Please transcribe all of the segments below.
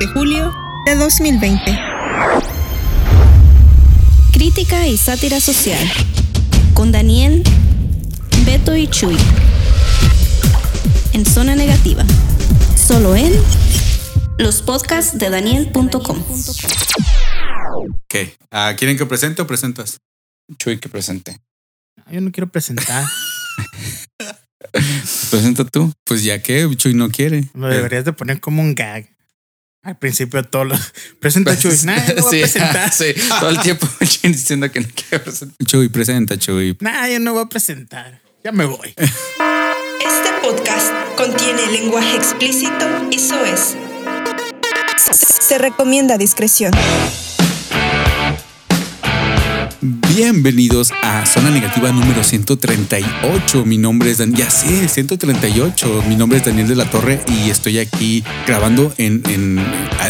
de julio de 2020. Crítica y sátira social. Con Daniel, Beto y Chuy. En zona negativa. Solo en los podcasts de Daniel.com. Ok. Ah, ¿Quieren que presente o presentas? Chuy que presente. Yo no quiero presentar. Presenta tú. Pues ya que Chuy no quiere. Lo deberías de poner como un gag. Al principio de todo lo... Presenta Chuy. Nah, no voy sí, a presentar. sí, todo el tiempo diciendo que no quiere presentar. Chuy, presenta, Chuy. Nah, yo no voy a presentar. Ya me voy. Este podcast contiene lenguaje explícito y soez. Se recomienda discreción. Bienvenidos a Zona Negativa número 138. Mi nombre es. Ya sé, 138. Mi nombre es Daniel de la Torre y estoy aquí grabando en, en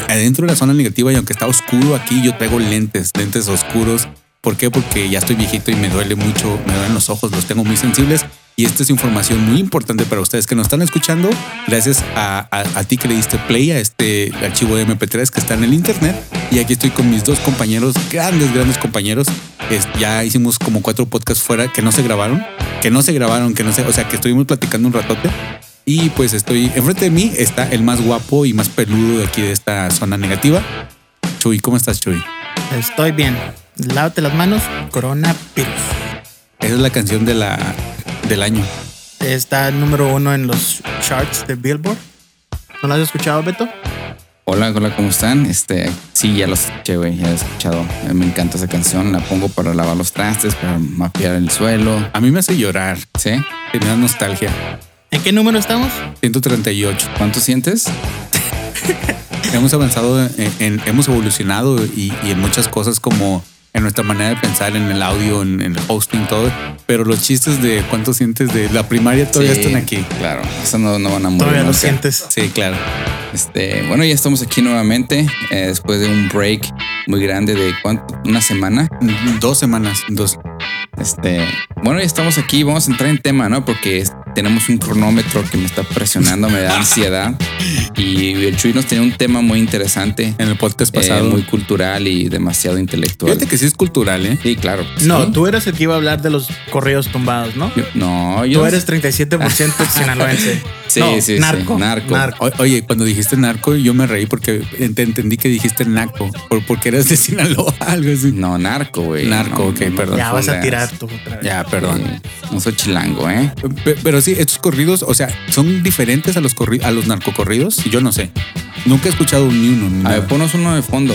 adentro de la zona negativa. Y aunque está oscuro aquí, yo traigo lentes, lentes oscuros. ¿Por qué? Porque ya estoy viejito y me duele mucho, me duelen los ojos, los tengo muy sensibles. Y esta es información muy importante para ustedes que nos están escuchando. Gracias a, a- a ti que le diste play a este archivo de MP3 que está en el internet. Y aquí estoy con mis dos compañeros, grandes, grandes compañeros. Es- ya hicimos como cuatro podcasts fuera que no se grabaron, que no se grabaron, que no se, o sea, que estuvimos platicando un ratote. Y pues estoy, enfrente de mí está el más guapo y más peludo de aquí de esta zona negativa. Chuy, ¿cómo estás, Chuy? Estoy bien. Lávate las manos. Coronavirus. Esa es la canción de la, del año. Está número uno en los charts de Billboard. ¿No lo has escuchado, Beto? Hola, hola, ¿cómo están? Este, sí, ya los escuché, güey, ya he escuchado. Me encanta esa canción, la pongo para lavar los trastes, para mapear el suelo. A mí me hace llorar, ¿Sí? me da nostalgia. ¿En qué número estamos? 138. ¿Cuánto sientes? Hemos avanzado, en, en- hemos evolucionado y, y en muchas cosas como en nuestra manera de pensar, en el audio, en, en el hosting, todo. Pero los chistes de cuánto sientes de la primaria todavía Sí, están aquí. Claro, eso no, no van a morir. Todavía lo nunca. sientes. Sí, claro. Este, bueno, ya estamos aquí nuevamente, eh, después de un break muy grande de ¿cuánto? una semana. Dos semanas, dos. Este, bueno, ya estamos aquí, vamos a entrar en tema, ¿no? Porque es- tenemos un cronómetro que me está presionando, me da ansiedad. Y el Chuy nos tenía un tema muy interesante, En el podcast eh, pasado. muy cultural y demasiado intelectual. Fíjate que sí es cultural, ¿eh? Sí, claro. No, Sí. tú eres el que iba a hablar de los corridos tumbados, ¿no? Yo- no, yo Tú eres 37% sinaloense. Sí, No, sí, sí, narco. narco. O- oye, cuando dijiste narco, yo me reí porque te entendí que dijiste naco, por, porque eres de Sinaloa, algo así. No, narco, güey. Narco, No, ok, no, perdón. Ya vas a tirar tú otra vez. Ya, perdón. No soy chilango, ¿eh? Pe- Pero sí, estos corridos, o sea, son diferentes a los corri- a los narcocorridos. Yo no sé. Nunca he escuchado ni uno. ni A nada. ver, ponos uno de fondo.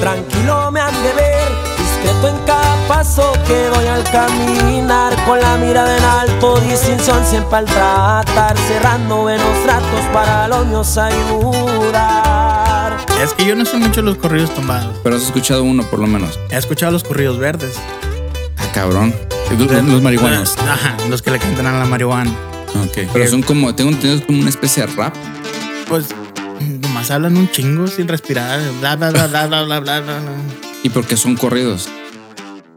Tranquilo me han de ver, discreto en cada paso que doy al caminar, con la mirada en alto, distinción siempre al tratar, cerrando buenos tratos para los míos ayudar. Es que yo no sé mucho los corridos tumbados. Pero has escuchado uno por lo menos. He escuchado los corridos verdes. Ah, cabrón. los, los marihuanos. Ajá, los que le cantan a la marihuana. Ok. Pero son como, tengo entendido, es como una especie de rap. Pues nomás hablan un chingo sin respirar. Bla, bla, bla, bla, bla, bla, bla, bla. ¿Y por qué son corridos?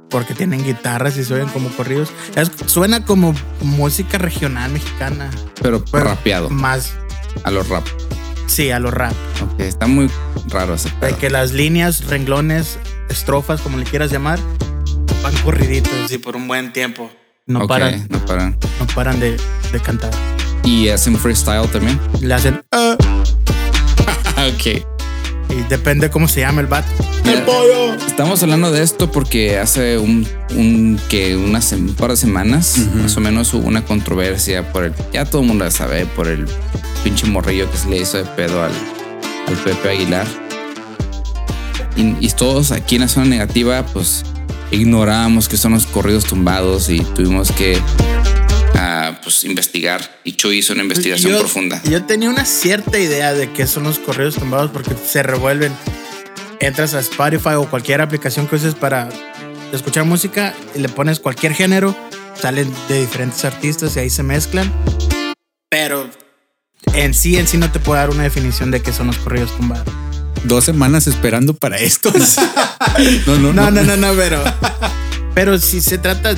Porque tienen guitarras y suenan como corridos. Es- suena como música regional mexicana. Pero Pero rapeado Más, a los rap. sí, a los rap. Ok, está muy raro ese De pedo. que las líneas, renglones, estrofas, como le quieras llamar, van corriditos y por un buen tiempo. No Ok, paran, no paran. no paran de, de cantar. Y hacen freestyle también. Le hacen "Ah", Ok. y depende cómo se llama el vato. Mira, Estamos hablando de esto porque hace un, un que unas un par de semanas, más o menos, hubo una controversia por el. Ya todo el mundo la sabe, por el pinche morrillo que se le hizo de pedo al, al Pepe Aguilar. Y, y todos aquí en la zona negativa, pues ignorábamos que son los corridos tumbados y tuvimos que ah, pues investigar. Y Chuy hizo una investigación Yo- profunda. Yo tenía una cierta idea de qué son los corridos tumbados porque se revuelven. Entras a Spotify o cualquier aplicación que uses para escuchar música y le pones cualquier género, salen de diferentes artistas y ahí se mezclan. Pero en sí, en sí no te puedo dar una definición de qué son los corridos tumbados. Dos semanas esperando para esto. no, no, No, no, no, no, pero. Pero si se trata.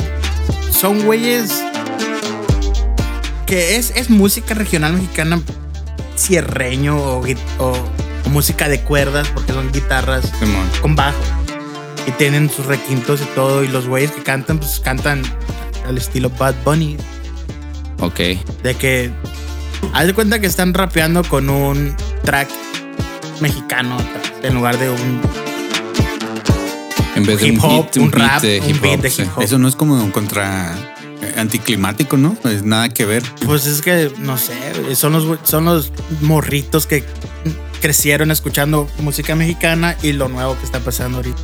Son güeyes. Que es, es música regional mexicana. Cierreño o, música de cuerdas, porque son guitarras Simón. con bajo. Y tienen sus requintos y todo. Y los güeyes que cantan, pues cantan al estilo Bad Bunny. Ok. De que. Haz de cuenta que están rapeando con un track mexicano en lugar de un En vez de hip un hop, beat, un, un beat rap, de un hip beat hop. de hip hop. Eso no es como contra eh, anticlimático, ¿no? Es nada que ver. Pues es que, no sé, son los, son los morritos que crecieron escuchando música mexicana y lo nuevo que está pasando ahorita.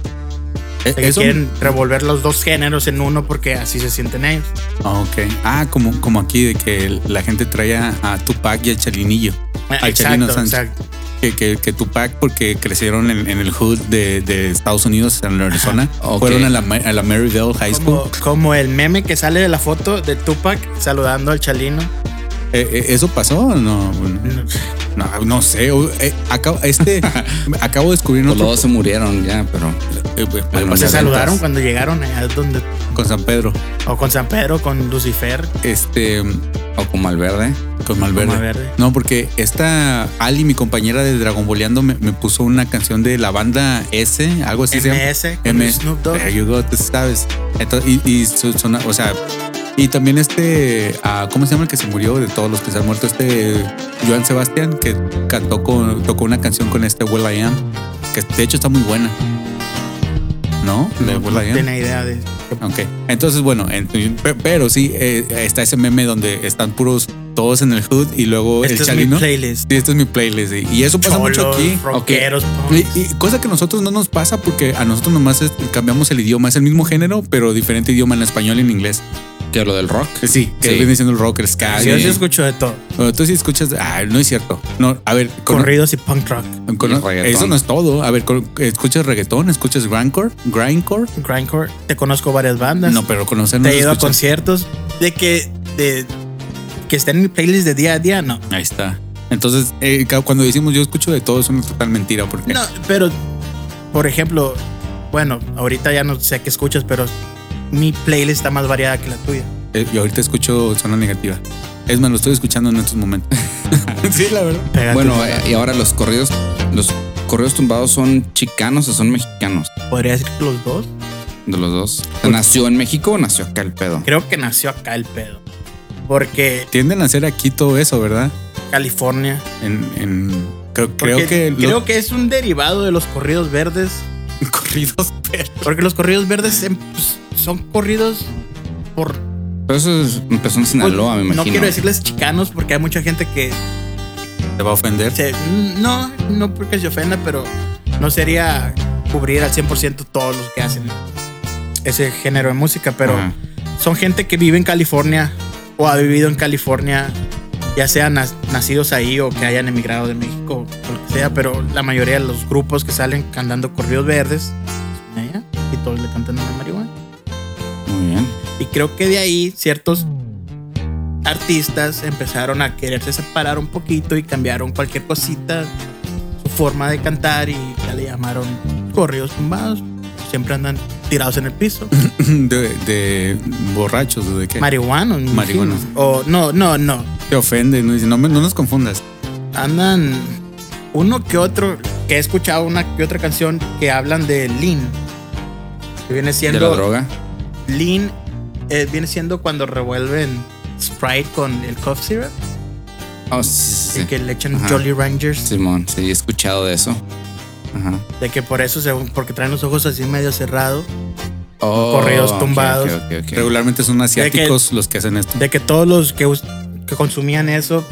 Eh, Que Eso. quieren revolver los dos géneros en uno porque así se sienten ellos. Ah, ok. Ah, como, como aquí de que la gente traía a Tupac y al Chalinillo. Al Chalino Sánchez. exacto. Que, que, que Tupac, porque crecieron en, en el hood de, de Estados Unidos, en Arizona, fueron a la, a la Maryville High School. Como, como el meme que sale de la foto de Tupac saludando al Chalino. Eh, eh, ¿Eso pasó o no? No, no sé. Eh, acabo, este, acabo de descubrir Los otro- dos se murieron ya, pero. eh, eh, Bueno, O se saludaron cuando llegaron allá donde. con San Pedro. O con San Pedro, con Lucifer. Este, O con Malverde. con Malverde. Malverde. No, porque esta Ali, mi compañera de Dragon Boleando, me, me puso una canción de la banda S, algo así se llama. MS, con M. Snoop Dogg. Ayudó, tú sabes. Entonces, y, y sona- o sea, y también este, ah, ¿cómo se llama el que se murió de todos los que se han muerto? Este Joan Sebastián, que cantó con, tocó una canción con este Will I Am, que de hecho está muy buena. ¿No? No, no tiene idea de. Ok, entonces bueno, en- pe- pero sí, eh, está ese meme donde están puros todos en el hood y luego Este el es chalino. mi playlist. Sí, este es mi playlist. Y, y eso pasa mucho Cholos, aquí. rockeros, Y, punks. y cosa que a nosotros no nos pasa porque a nosotros nomás es- cambiamos el idioma. Es el mismo género, pero diferente idioma en español y en inglés. Que lo del rock. Sí, que Sí. viene siendo el rock, el ska. Yo sí escucho de todo. Bueno, tú sí escuchas. Ah, no es cierto. No, a ver, con- Corridos y punk rock. con- Y eso no es todo. A ver, con- escuchas reggaetón, escuchas grindcore, grindcore. Grindcore. Te conozco varias bandas. No, pero conocer no Te he ido a conciertos. De que. De, que estén en mi playlist de día a día, no. Ahí está. Entonces, eh, cuando decimos yo escucho de todo, es una total mentira. Porque No, pero. Por ejemplo. Bueno, ahorita ya no sé qué escuchas, pero mi playlist está más variada que la tuya. eh, yo ahorita escucho zona negativa. Es más, lo estoy escuchando en estos momentos. sí, la verdad. Pégate. Bueno, eh, y ahora los corridos. Los corridos tumbados son chicanos o son mexicanos. podría decir que los dos. De los dos. ¿Nació en México o nació acá el pedo? Creo que nació acá el pedo. Porque Tienden a hacer aquí todo eso, ¿verdad? California. En, en- creo, creo que creo que es un derivado de los corridos verdes. corridos, pero Porque los corridos verdes em, pues, son corridos por. Pero eso es- empezó en pues, Sinaloa, me imagino. no quiero decirles chicanos porque hay mucha gente que te va a ofender. se- no, no porque se ofenda, pero no sería cubrir al 100% todos los que hacen ese género de música, pero Ajá. son gente que vive en California o ha vivido en California, ya sean nacidos ahí o que hayan emigrado de México o lo que sea, pero la mayoría de los grupos que salen cantando corridos verdes allá, y todos le cantan a la marihuana. Muy bien. Y creo que de ahí ciertos artistas empezaron a quererse separar un poquito y cambiaron cualquier cosita, su forma de cantar y ya le llamaron corridos tumbados. Siempre andan tirados en el piso. De, de borrachos o de qué. Marihuanos. Marihuanos. O no, no, no. Te ofenden, no, no, no nos confundas. Andan uno que otro, que he escuchado una que otra canción que hablan de lean. Que viene De siendo... la droga. Lean eh, viene siendo cuando revuelven Sprite con el cough syrup Oh, sí, sí, sí. y que le echan Ajá. Jolly Rangers. Simón, sí, he escuchado de eso. Ajá. De que por eso, se, porque traen los ojos así medio cerrados. Oh, Corridos tumbados. ok, ok, ok. Regularmente son asiáticos los que hacen esto. De que todos los que, consumían eso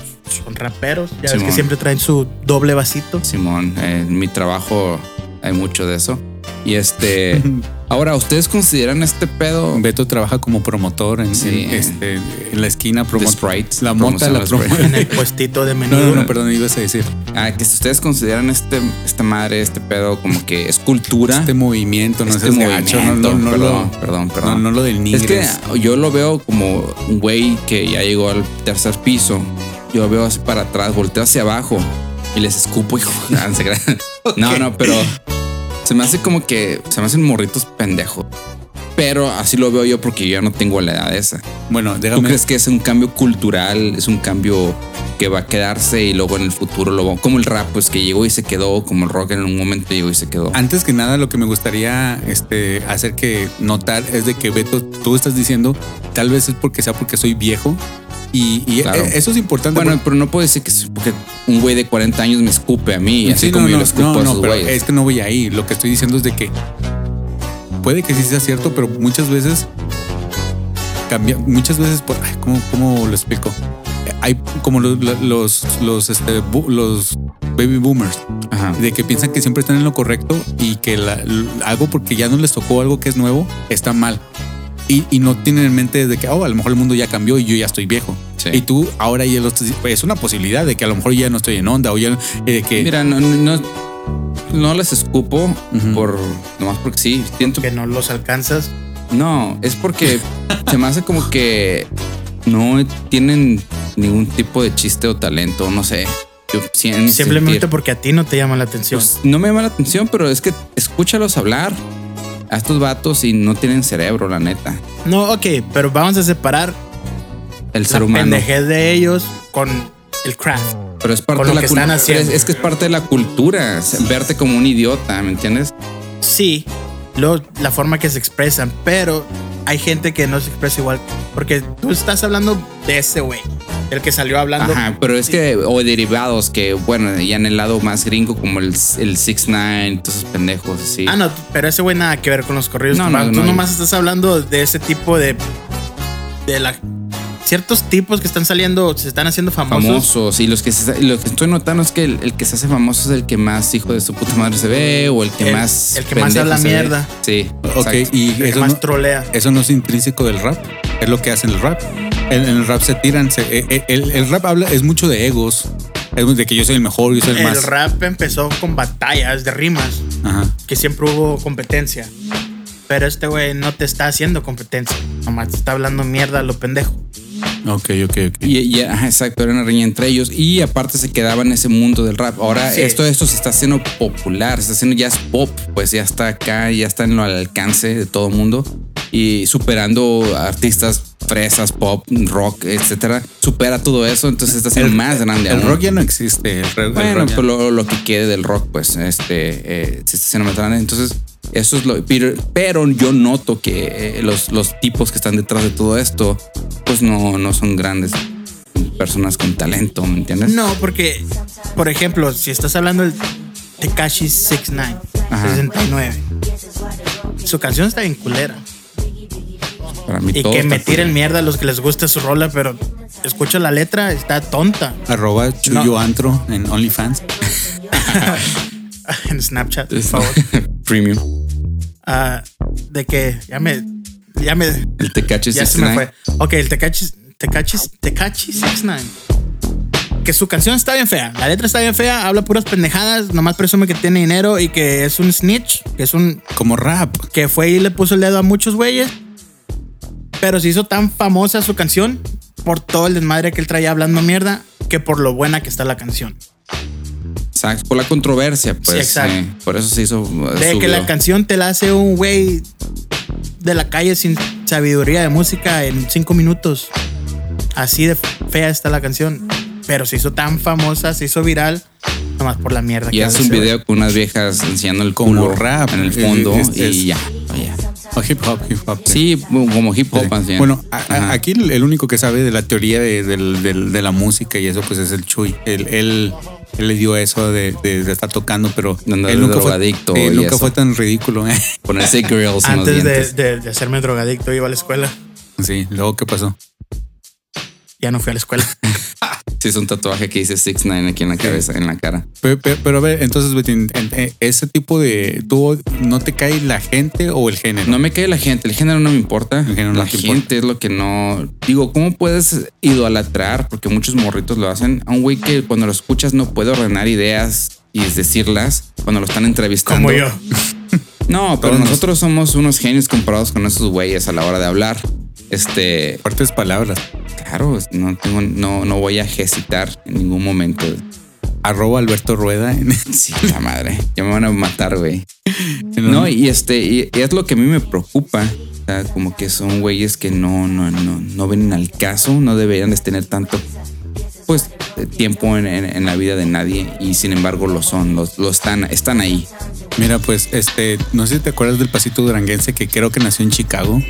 son raperos. Ya ves que siempre traen su doble vasito. Simón, en mi trabajo hay mucho de eso. Y este. ahora, ¿ustedes consideran este pedo? Beto trabaja como promotor en, Sí. en, este, en la esquina de promo Sprite? La monta la Promoción de promo. En el puestito de No, menudo. no, no, perdón, ibas a decir. Ah, que si ustedes consideran este, esta madre, este pedo, como que es cultura. Este movimiento, no Este seas gacho, no, movimiento, no, no, perdón, lo, perdón, no, perdón. no lo del Es nigres. que yo lo veo como un güey que ya llegó al tercer piso. Yo lo veo así para atrás, volteo hacia abajo y les escupo y no, no, no, pero se me hace como que se me hacen morritos pendejos. Pero así lo veo yo porque yo ya no tengo la edad esa. Bueno, ¿Tú déjame. crees que es un cambio cultural? ¿Es un cambio que va a quedarse y luego en el futuro lo va, como el rap, pues que llegó y se quedó, como el rock en un momento llegó y se quedó. Antes que nada, lo que me gustaría este, hacer que notar es de que Beto, tú estás diciendo, tal vez es porque sea porque soy viejo. Y, y Claro. e- eso es importante. Bueno, porque- pero no puedo decir que porque un güey de 40 años me escupe a mí, así Sí, como no, yo le escupo no, a pero güeyes. es que no voy ahí. Lo que estoy diciendo es de que puede que sí sea cierto, pero muchas veces cambia, muchas veces, por, ay, ¿cómo, cómo lo explico? Hay como los, los, los, este, los baby boomers Ajá. de que piensan que siempre están en lo correcto y que la- algo porque ya no les tocó algo que es nuevo está mal. Y, y no tienen en mente de que, oh, a lo mejor el mundo ya cambió y yo ya estoy viejo. Sí. Y tú ahora ya lo estás, es una posibilidad de que a lo mejor ya no estoy en onda o ya eh, que Mira, no, no, no, no les escupo Ujú. por nomás porque sí. Siento Que no los alcanzas. No, es porque se me hace como que no tienen ningún tipo de chiste o talento, no sé. Yo Simplemente sentir. porque a ti no te llama la atención. Pues, no me llama la atención, pero es que escúchalos hablar a estos vatos y no tienen cerebro, la neta. no, ok, pero vamos a separar El la ser humano. pendejez de ellos con el craft. Pero es parte con de la cultura. es que es parte de la cultura. Verte como un idiota, ¿me entiendes? Sí, lo, la forma que se expresan, pero hay gente que no se expresa igual. Porque tú estás hablando de ese güey, el que salió hablando. Ajá, pero es que, o derivados que, bueno, ya en el lado más gringo, como el, el 6ix9ine, todos esos pendejos así. Ah, no, pero ese güey nada que ver con los corridos. No, tumbados. no, Tú no. nomás estás hablando de ese tipo de. de la. Ciertos tipos que están saliendo, se están haciendo famosos. famosos y los que se- lo que estoy notando es que el, el que se hace famoso es el que más hijo de su puta madre se ve o el que El- más el que más habla ve. mierda. sí Ok, exacto. y el que eso más no, trolea. eso no es intrínseco del rap. Es lo que hace el rap. En, el rap se tiran. se- eh, eh, el, el rap habla, es mucho de egos. Es de que yo soy el mejor, yo soy el, El más. rap empezó con batallas de rimas, Ajá. que siempre hubo competencia. Pero este güey no te está haciendo competencia. Nomás te está hablando mierda a lo pendejo. Ok, ok, ok. y, y- ajá, exacto era una riña entre ellos y aparte se quedaba en ese mundo del rap ahora Sí. esto esto se está haciendo popular se está haciendo ya es pop pues ya está acá ya está en lo al alcance de todo el mundo y superando artistas fresas pop rock etcétera supera todo eso entonces está siendo más grande El aún. rock ya no existe. El, el Bueno, rock ya- pues lo, lo que quede del rock, pues, este, eh, se está haciendo más grande. Entonces, eso es lo. Pero, pero yo noto que eh, los, los tipos que están detrás de todo esto, pues no, no son grandes personas con talento, ¿me entiendes? No, porque, por ejemplo, si estás hablando del Tekashi 69, Ajá. 69, su canción está bien culera. Para mí Y todo que me tiren mierda a los que les gusta su rola, pero escucho la letra, está tonta Arroba Chuyo No. Antro en OnlyFans. en Snapchat, por favor. Premium. Ah, de que ya me, ya me, El Tecachi ya se me 69. fue. Ok, el Tekashi, Tekashi 69. Que su canción está bien fea. La letra está bien fea, habla puras pendejadas, nomás presume que tiene dinero y que es un snitch, que es un Como rap. que fue y le puso el dedo a muchos güeyes. Pero se hizo tan famosa su canción por todo el desmadre que él traía hablando mierda que por lo buena que está la canción. Exacto, por la controversia, pues. exacto. eh, por eso se hizo. uh, De que subió. la canción te la hace un güey de la calle sin sabiduría de música en cinco minutos. Así de fea está la canción. Pero se hizo tan famosa, se hizo viral, nomás por la mierda Y que hace hace un video con unas viejas enseñando el Como culo rap. en el fondo Es- es- y ya. O hip hop, hip hop. Sí, como hip hop bien. Bueno, a- aquí el único que sabe de la teoría de, del- del- de la música y eso, pues es el Chuy. Él, él, él le dio eso de, de- de estar tocando, pero él nunca, fue, drogadicto y nunca eso. fue tan ridículo. ¿eh? Ponerse grills en los Antes de, dientes. de- de hacerme drogadicto iba a la escuela. Sí, luego, ¿qué pasó? Ya no fui a la escuela. Sí, es un tatuaje que dice 6ix9ine aquí en la cabeza, en la cara. Pero, pero- pero a ver, entonces, Betín, ese tipo de. ¿tú no te cae la gente o el género? No me cae la gente, el género no me importa. El género no la te gente importa. es lo que no. Digo, ¿cómo puedes idolatrar? Porque muchos morritos lo hacen. A un güey que cuando lo escuchas no puede ordenar ideas y decirlas cuando lo están entrevistando. Como yo. No, pero Todos nos- nosotros somos unos genios comparados con esos güeyes a la hora de hablar. Este, Fuertes palabras. claro, no tengo, no, no voy a hesitar en ningún momento. Arroba Alberto Rueda. en- Sí, la madre. Ya me van a matar, güey. No, y este, y es lo que a mí me preocupa. O sea, como que son güeyes que no, no, no, no ven al caso, no deberían de tener tanto pues tiempo en, en- la vida de nadie y sin embargo lo son, lo, lo están, están ahí. Mira, pues, este, no sé si te acuerdas del pasito duranguense que creo que nació en Chicago.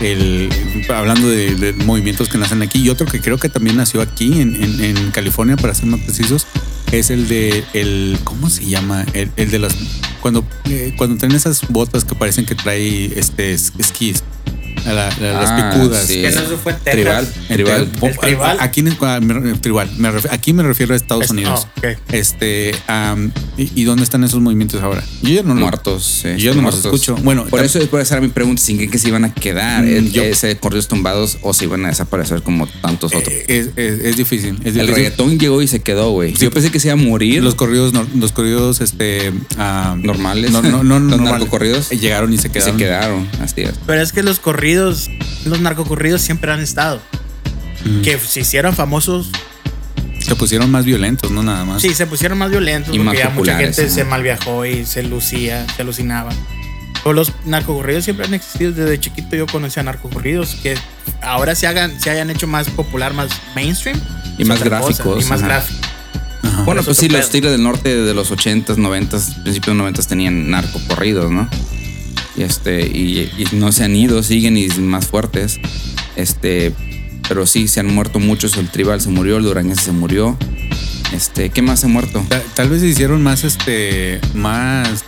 El, hablando de, movimientos que nacen aquí y otro que creo que también nació aquí en, en- en California, para ser más precisos, es el de el, ¿cómo se llama? El, el de las cuando eh, cuando traen esas botas que parecen que trae este es- esquís, a la- la- las Ah, picudas. sí. Que eso fue. Tribal, tribal. ¿El tribal? Aquí ah, aquí me refiero a Estados Es- Unidos. oh, ok. Este, am, y, y dónde están esos movimientos ahora? Yo ya no lo- muertos. sí, Yo no los muertos. escucho. Bueno, por eso puede ser mi pregunta, sin que, que se iban a quedar Mm, eh, yo- ese corridos tumbados o se iban a desaparecer como tantos otros. Eh, es, es- es difícil. Es El reggaetón llegó y se quedó, güey. Yo pensé que se iba a morir. Los corridos, los corridos, este, am, Normales. No, no, no, Los narcocorridos. Eh, Llegaron y se que quedaron. se quedaron. Así es. Pero es que los corridos, los narcocorridos siempre han estado. Mm. Que se hicieron famosos, Se pusieron más violentos, no nada más. sí, se pusieron más violentos Y porque más ya mucha gente ajá. se malviajó y se lucía, se alucinaba. Pero los narcocorridos siempre han existido. Desde chiquito yo conocía narcocorridos que ahora se hagan, se hayan hecho más popular, más mainstream. Y más otra cosa, gráficos, Y más gráficos. Ajá. Bueno, es pues sí, los pedo. tigres del norte de los 80s, 90s, principios 90s tenían narcocorridos, ¿no? Y este, y, y no se han ido, siguen y más fuertes. Este, pero sí, se han muerto muchos. El tribal se murió, el duranguense se murió. Este, ¿qué más se ha muerto? Ta- Tal vez se hicieron más, este, más,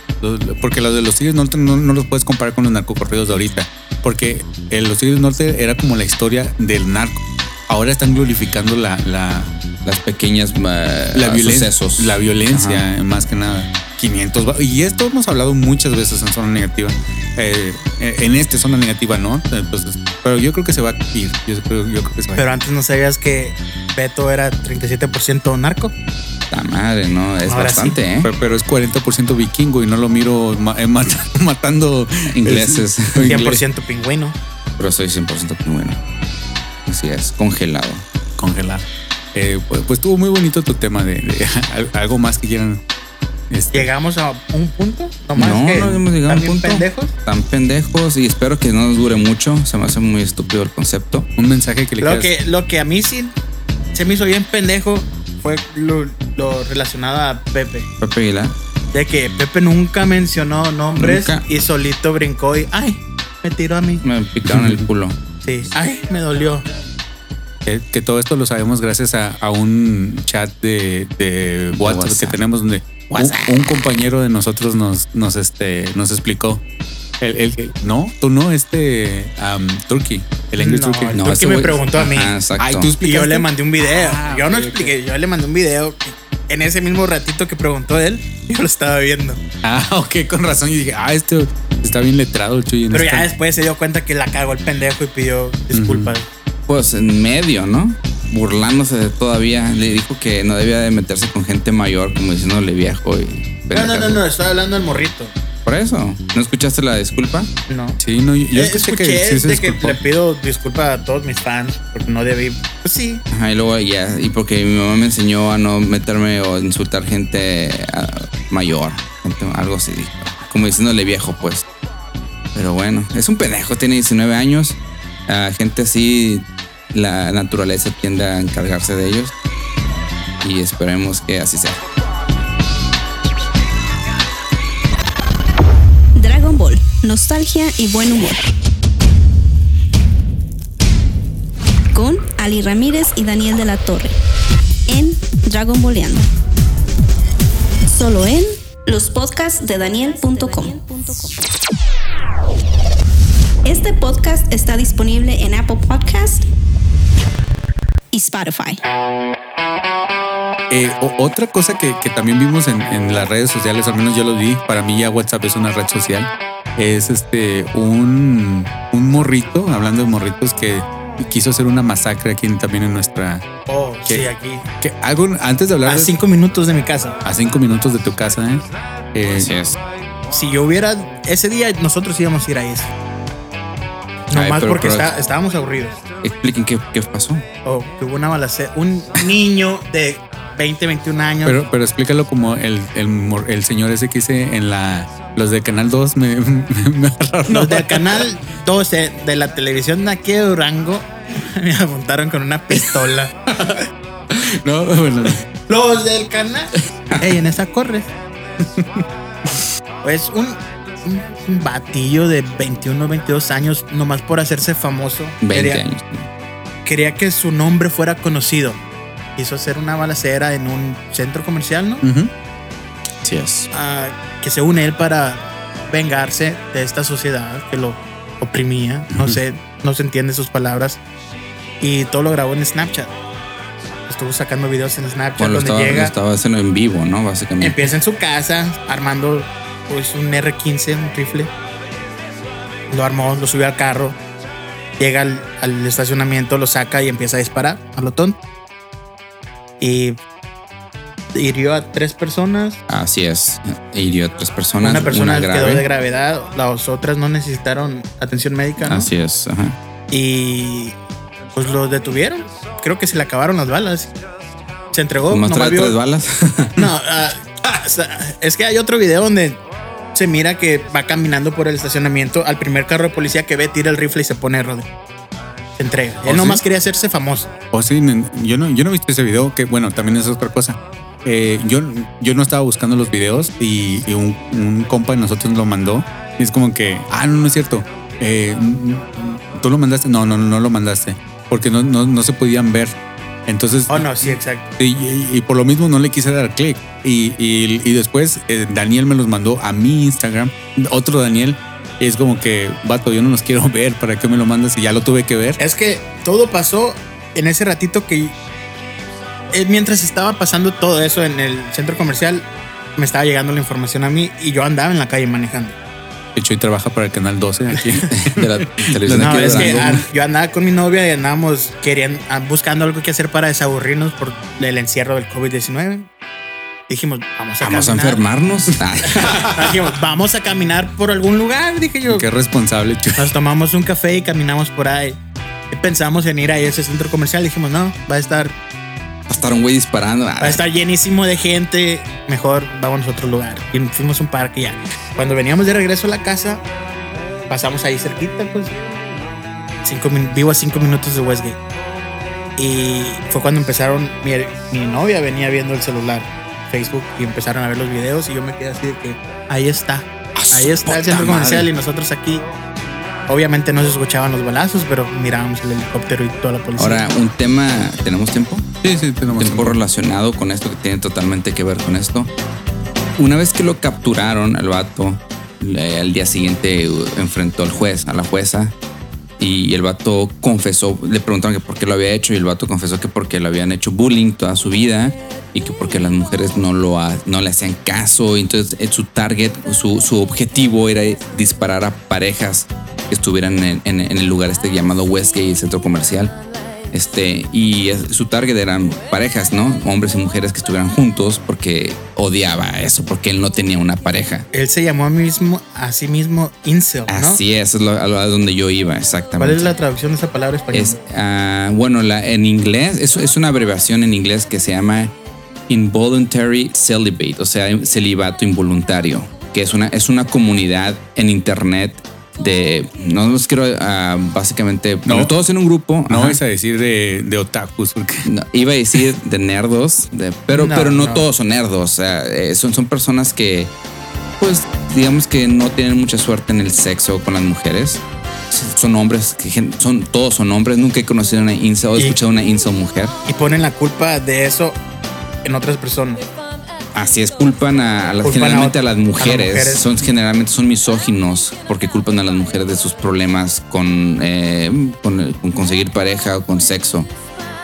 porque los de los Tigres Norte no, no los puedes comparar con los narcocorridos de ahorita, porque los Tigres Norte era como la historia del narco. Ahora están glorificando la, la, Las pequeñas eh, la violencia, sucesos. la violencia Ajá. más que nada. 500 va- y esto hemos hablado muchas veces en zona negativa. Eh, eh, en este zona negativa, ¿no? Eh, pues, pero yo creo que se va a ir. Yo creo, yo creo que se va a ir. Pero antes no sabías que Beto era 37% narco. La madre, ¿no? Es Ahora sí. bastante, ¿eh? Pero, pero es 40% vikingo y no lo miro ma- eh, mat- matando Ingleses. es- inglés. 100% pingüino. Pero soy 100% pingüino. Así es, congelado. congelar. Eh, pues, pues estuvo muy bonito tu tema de, de al- algo más que quieran. este, Llegamos a un punto. Nomás no, que no hemos llegado a un punto. pendejos. Tan pendejos y espero que no nos dure mucho. Se me hace muy estúpido el concepto. un mensaje que le Lo quieras- que, lo que a mí sí se me hizo bien pendejo fue lo, lo relacionado a Pepe. Pepe Aguilar. De que Pepe nunca mencionó nombres Nunca. y solito brincó y ¡ay! Me tiró a mí. Me picaron el culo. Sí. ¡Ay! Me dolió. que, que todo esto lo sabemos gracias a, a un chat de, de WhatsApp, WhatsApp. que tenemos donde un, un compañero de nosotros nos, nos, este, nos explicó. El, el- el- no, tú no, este um, Turkey, el English No, Turkey. No, Turkey me preguntó a mí. Ajá, exacto. Ay, tú Y yo explicaste. le mandé un video. Ah, yo no ok, ok. expliqué, yo le mandé un video. En ese mismo ratito que preguntó él, yo lo estaba viendo. Ah, ok, con razón. Y dije, ah, este está bien letrado el Chuy. en Pero ya después se dio cuenta que la cagó el pendejo y pidió disculpas. Pues en medio, ¿no? Burlándose de todavía. Le dijo que no debía de meterse con gente mayor, como diciéndole viejo y. No, no, no, no, estoy hablando del morrito. Por eso. ¿No escuchaste la disculpa? No. Sí, no, yo, yo Eh, escuché, escuché que sí se que le pido disculpas a todos mis fans porque no debí. Pues sí. Ajá, y luego ya. Y porque mi mamá me enseñó a no meterme o insultar gente ah, mayor. gente- algo así. Como diciéndole viejo, pues. Pero bueno, es un pendejo, tiene 19 años. A gente así, la naturaleza tiende a encargarse de ellos. Y esperemos que así sea. Dragon Ball, nostalgia y buen humor. Con Ali Ramírez y Daniel de la Torre. En Dragon Balleando. Solo en los podcasts de Daniel.com. Este podcast está disponible en Apple Podcast y Spotify. Eh, otra cosa que, también vimos en, en las redes sociales, al menos yo lo vi, para mí ya WhatsApp es una red social, es este un, un morrito, hablando de morritos, que quiso hacer una masacre aquí en- también en nuestra... Oh, sí, aquí. Que algo antes de hablar A de- cinco minutos de mi casa. a cinco minutos de tu casa, ¿eh? Eh, Así es. Si yo hubiera. Ese día nosotros íbamos a ir a eso. Ay, Nomás porque pero- está- estábamos aburridos. Expliquen qué, qué pasó. Oh, que hubo una balacera. Un niño de 20, 21 años. Pero, pero explícalo como el, el, mor- el señor ese que hice en la... Los de Canal 2 me, me, me agarraron. Los del canal 12 de la televisión de aquí de Durango me apuntaron con una pistola. No, bueno. Los del canal. Ey, en esa corres. Pues un, un, un batillo de 21, 22 años, nomás por hacerse famoso. 20 quería, años. quería que su nombre fuera conocido. Quiso hacer una balacera en un centro comercial, ¿no? Ujú. Así es. Ah, que se une él para vengarse de esta sociedad que lo oprimía. No sé, no se entiende sus palabras. Y todo lo grabó en Snapchat. Estuvo sacando videos en Snapchat Bueno, donde estaba, llega. estaba haciendo en vivo, ¿no? Básicamente. Empieza en su casa armando pues un R15, un rifle. Lo armó, lo subió al carro. Llega al, al estacionamiento, lo saca y empieza a disparar a lo tonto. Y hirió a tres personas. Así es. Hirió a tres personas. Una persona grave. quedó de gravedad, las otras no necesitaron atención médica. ¿no? Así es. Ajá. Y pues lo detuvieron. Creo que se le acabaron las balas. Se entregó. Nomás nomás trae tres balas. No, ah, ah, es que hay otro video donde se mira que va caminando por el estacionamiento al primer carro de policía que ve, tira el rifle y se pone. Se entrega. ¿Oh, Él nomás sí? quería hacerse famoso. O sí, yo no, yo no he visto ese video, que bueno, también es otra cosa. Eh, yo, yo no estaba buscando los videos y, y un, un compa de nosotros lo mandó. Y es como que, ah, no, no es cierto. Eh, ¿Tú lo mandaste? No, no, no, no lo mandaste. Porque no, no, no se podían ver. Entonces, Oh, no, sí, exacto. y, y- y por lo mismo no le quise dar clic. Y, y- después eh, Daniel me los mandó a mi Instagram. Otro Daniel. Y es como que, vato, yo no los quiero ver. ¿Para qué me lo mandas? Y ya lo tuve que ver. Es que todo pasó en ese ratito que mientras estaba pasando todo eso en el centro comercial, me estaba llegando la información a mí y yo andaba en la calle manejando. De hecho, y trabaja para el canal 12 aquí. de la televisión No, aquí de que ah, yo andaba con mi novia y andábamos queriendo, ah, buscando algo que hacer para desaburrirnos por el encierro del COVID-19. Dijimos, vamos a Vamos a enfermarnos. Ah, Dijimos, vamos a caminar por algún lugar, dije yo. Qué responsable, chu- Nos tomamos un café y caminamos por ahí. Pensamos en ir a ese centro comercial. Dijimos, no, va a estar, estar un güey disparando. Ah, va a estar llenísimo de gente. Mejor vamos a otro lugar. Y fuimos a un parque ya. Cuando veníamos de regreso a la casa, pasamos ahí cerquita, pues. Cinco, vivo a cinco minutos de Westgate. Y fue cuando empezaron, mi, mi novia venía viendo el celular, Facebook, y empezaron a ver los videos y yo me quedé así de que ahí está. Ahí está el centro comercial madre. y nosotros aquí. Obviamente no se escuchaban los balazos, pero mirábamos el helicóptero y toda la policía. Ahora, un tema. ¿Tenemos tiempo? Sí, sí, tenemos tiempo tiempo. relacionado con esto que tiene totalmente que ver con esto. Una vez que lo capturaron al vato, le- al día siguiente enfrentó al juez, a la jueza, y el vato confesó, le preguntaron que por qué lo había hecho, y el vato confesó que porque le habían hecho bullying toda su vida y que porque las mujeres no, lo ha- no le hacían caso, y entonces eh, su target, su, su objetivo era disparar a parejas estuvieran en, en- en el lugar este llamado Westgate, el centro comercial. Este, y su target eran parejas, ¿no? Hombres y mujeres que estuvieran juntos porque odiaba eso, porque él no tenía una pareja. Él se llamó a, mismo, a sí mismo Incel, ¿no? Así es, es lo, a donde yo iba, ¿Cuál exactamente. es la traducción de esa palabra española? Es, ah, bueno, la, en inglés, es, es una abreviación en inglés que se llama Involuntary Celibate, o sea, celibato involuntario, que es una, es una comunidad en internet de, no los quiero ah, básicamente, No. todos en un grupo. No vais a decir de, de otakus, porque No, iba a decir de nerdos, de- pero, No, pero no, no. todos son nerdos. Eh, son, son personas que, pues, digamos que no tienen mucha suerte en el sexo con las mujeres. Son hombres, que son, todos son hombres. Nunca he conocido una incel o he escuchado una incel mujer. Y ponen la culpa de eso en otras personas. Así es, culpan a, a las- Culpan a generalmente a, las a las mujeres. Son generalmente son misóginos porque culpan a las mujeres de sus problemas con, eh, con, con conseguir pareja o con sexo.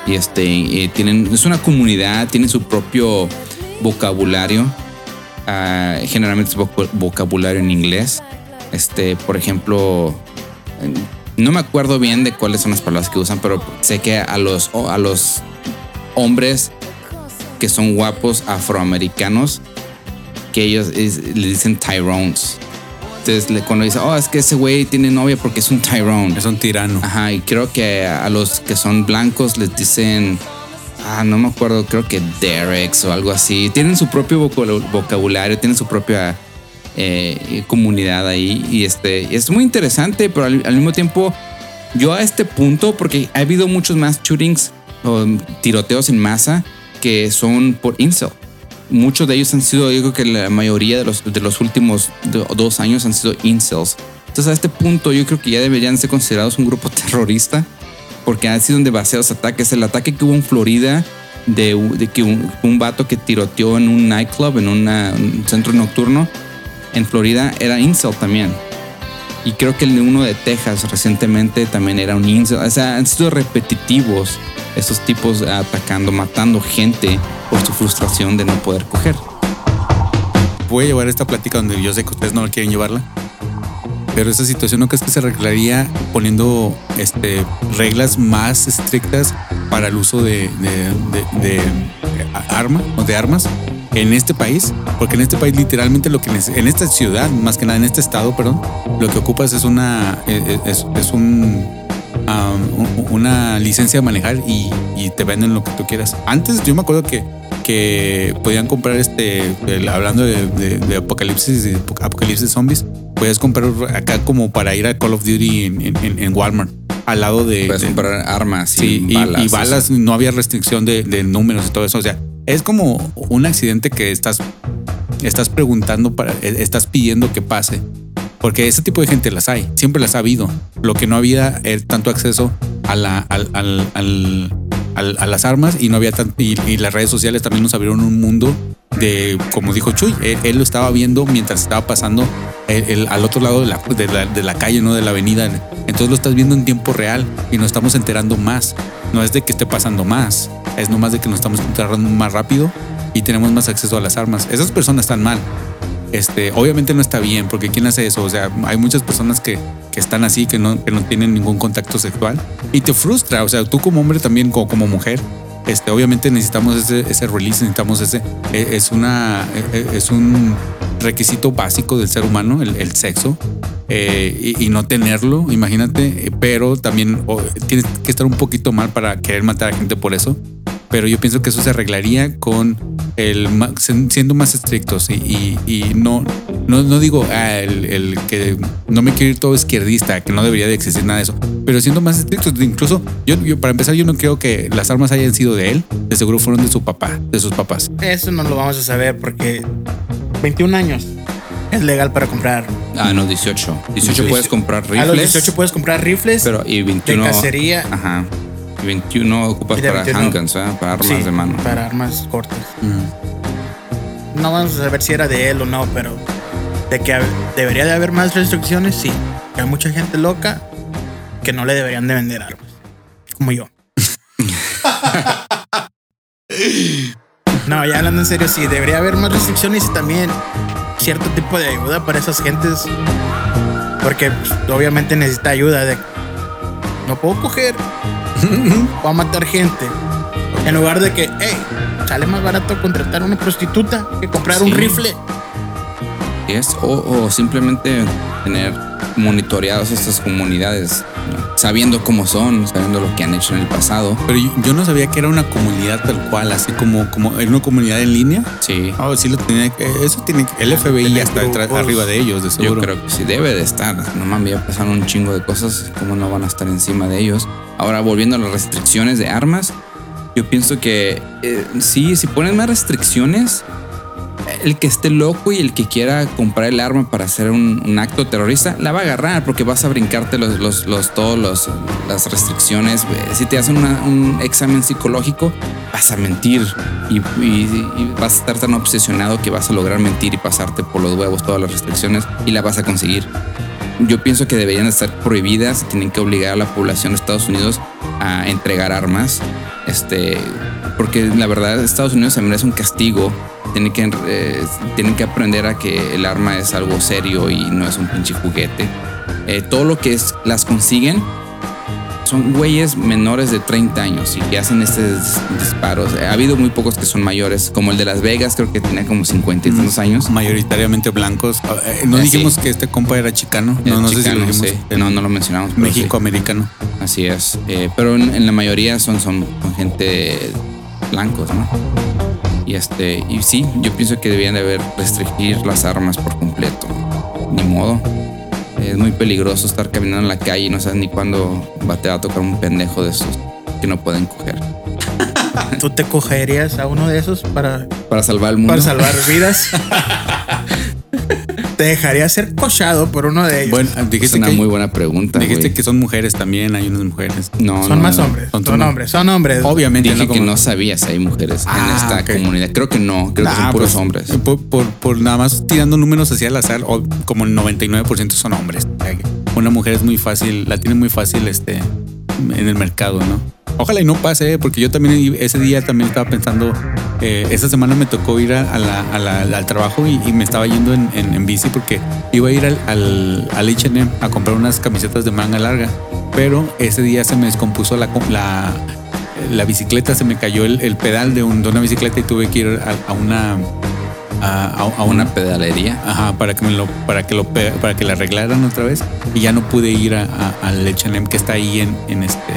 Y este y tienen es una comunidad, tienen su propio vocabulario. Ah, generalmente es voc- vocabulario en inglés. Este, por ejemplo, eh, no me acuerdo bien de cuáles son las palabras que usan, pero sé que a los a los hombres que son guapos afroamericanos que ellos es- le dicen Tyrones. Entonces, le- cuando dice, oh, es que ese güey tiene novia porque es un Tyrone. es un tirano. Ajá, y creo que a los que son blancos les dicen, ah, no me acuerdo, creo que Derek's o algo así. Tienen su propio vocabulario, tienen su propia eh, comunidad ahí. Y este, es muy interesante, pero al, al mismo tiempo, yo a este punto, porque ha habido muchos más shootings o tiroteos en masa, que son por incel. Muchos de ellos han sido, yo creo que la mayoría de los, de los últimos do- dos años han sido incels. Entonces a este punto yo creo que ya deberían ser considerados un grupo terrorista porque han sido demasiados ataques. El ataque que hubo en Florida de, que un, un vato que tiroteó en un nightclub, en un centro nocturno en Florida era incel también. Y creo que el de uno de Texas recientemente también era un incel. O sea, han sido repetitivos estos tipos atacando, matando gente por su frustración de no poder coger. Voy a llevar esta plática donde yo sé que ustedes no quieren llevarla. Pero esa situación no crees que se arreglaría poniendo este, reglas más estrictas para el uso de, de, de- de arma o de armas en este país, porque en este país literalmente lo que en esta ciudad, más que nada en este estado, perdón, lo que ocupas es una eh, es, es un un- una licencia de manejar y, y te venden lo que tú quieras. Antes yo me acuerdo que, que podían comprar este, el- hablando de, de- de apocalipsis y apocalipsis zombies, podías comprar acá como para ir a Call of Duty en, en- en Walmart, al lado de... Puedes de- comprar armas Sí, y, y, balas. no había restricción de, de números y todo eso. O sea, es como un accidente que estás, estás preguntando para, eh, estás pidiendo que pase. Porque ese tipo de gente las hay, siempre las ha habido. Lo que no había era tanto acceso a, la, al, al- al- a las armas y no había y, las redes sociales también nos abrieron un mundo de, como dijo Chuy, él, lo estaba viendo mientras estaba pasando al otro lado de la, de, la, de la calle, no de la avenida. Entonces lo estás viendo en tiempo real y nos estamos enterando más. No es de que esté pasando más, es nomás de que nos estamos enterando más rápido y tenemos más acceso a las armas. Esas personas están mal. Este, obviamente no está bien, porque ¿quién hace eso? O sea, hay muchas personas que, que están así, que no, que no tienen ningún contacto sexual y te frustra. O sea, tú como hombre también, como, como mujer, este, obviamente necesitamos ese, ese release, necesitamos ese, e- es una, e- es un requisito básico del ser humano, el, el sexo, eh, y, y no tenerlo, imagínate, pero también oh, tienes que estar un poquito mal para querer matar a gente por eso. Pero yo pienso que eso se arreglaría con el siendo más estrictos y, y- y no, no, no digo ah, el, el que no me quiero ir todo izquierdista, que no debería de existir nada de eso, pero siendo más estrictos. Incluso yo, yo para empezar, yo no creo que las armas hayan sido de él, de seguro fueron de su papá, de sus papás. Eso no lo vamos a saber porque 21 años es legal para comprar. Ah, no, 18. 18 puedes comprar rifles. A los 18 puedes comprar rifles. pero y 21 de cacería. Ajá. Y 21 ocupas para 21 handguns, ¿verdad? Para armas Sí, de mano. Para armas cortas. No vamos a saber si era de él o no, pero de que debería de haber más restricciones, sí. Hay mucha gente loca que no le deberían de vender armas. Como yo. no, ya hablando en serio, sí, debería haber más restricciones y también cierto tipo de ayuda para esas gentes. Porque pues, obviamente necesita ayuda de... No puedo coger. Voy a matar gente. En lugar de que, hey, sale más barato contratar a una prostituta que comprar un rifle. Es, o, o simplemente tener monitoreados estas comunidades, ¿no? sabiendo cómo son, sabiendo lo que han hecho en el pasado. Pero yo, yo no sabía que era una comunidad tal cual, así como, como en una comunidad en línea. Sí. Ah, sí lo tenía que, eso tiene que, el FBI ya está detrás- arriba de ellos, de seguro. Yo creo que sí debe de estar. No mames, ya pasaron un chingo de cosas, ¿cómo no van a estar encima de ellos? Ahora, volviendo a las restricciones de armas, yo pienso que eh, sí, si ponen más restricciones, el que esté loco y el que quiera comprar el arma para hacer un, acto terrorista, la va a agarrar porque vas a brincarte los, los, todos los, las restricciones. Si te hacen un examen psicológico, vas a mentir y vas a estar tan obsesionado que vas a lograr mentir y pasarte por los huevos todas las restricciones y la vas a conseguir. Yo pienso que deberían estar prohibidas, tienen que obligar a la población de Estados Unidos a entregar armas, este, porque la verdad Estados Unidos se merece un castigo, tienen que, eh, tienen que aprender a que el arma es algo serio y no es un pinche juguete. Eh, todo lo que es, las consiguen son güeyes menores de 30 años y que hacen estos disparos. Ha habido muy pocos que son mayores, como el de Las Vegas, creo que tenía como 50 y tantos años. Mayoritariamente blancos. Ah, eh, no Eh, dijimos sí. que este compa era chicano. No, no sé si chicano, lo dijimos. sí. No, no lo mencionamos. pero sí. México-americano. Así es. Eh, pero en, en la mayoría son, son, son gente blancos, ¿no? Y este, y sí, yo pienso que debían de haber restringir las armas por completo. Ni modo. Es muy peligroso estar caminando en la calle y no sabes ni cuándo va, te va a tocar un pendejo de esos que no pueden coger. ¿Tú te cogerías a uno de esos para, Para salvar el mundo. para salvar vidas? ¿Te dejarías ser cochado por uno de ellos? Bueno, Es dijiste, una que, muy buena pregunta. dijiste que son mujeres también, hay unas mujeres. no, son no, más no. hombres. son- Son, hombres, son hombres. Obviamente. Dije que Como- no sabías si hay mujeres Ah, en esta ok. comunidad. Creo que no, creo que Ah, son puros pues, hombres. Por, por- por nada más tirando números hacia el azar, o como el 99% son hombres. Una mujer es muy fácil, la tiene muy fácil este, en el mercado, ¿no? Ojalá y no pase, ¿eh? porque yo también ese día también estaba pensando, eh, esta semana me tocó ir a, a la- a la- al trabajo y, y me estaba yendo en, en- en bici porque iba a ir al, al, al H&M a comprar unas camisetas de manga larga, pero ese día se me descompuso la, la, la bicicleta, se me cayó el, el pedal de, un- de una bicicleta y tuve que ir a, a una... A, a- una pedalería. Ajá, para que me lo, para que lo, para que la arreglaran otra vez y ya no pude ir al H&M que está ahí en, en este,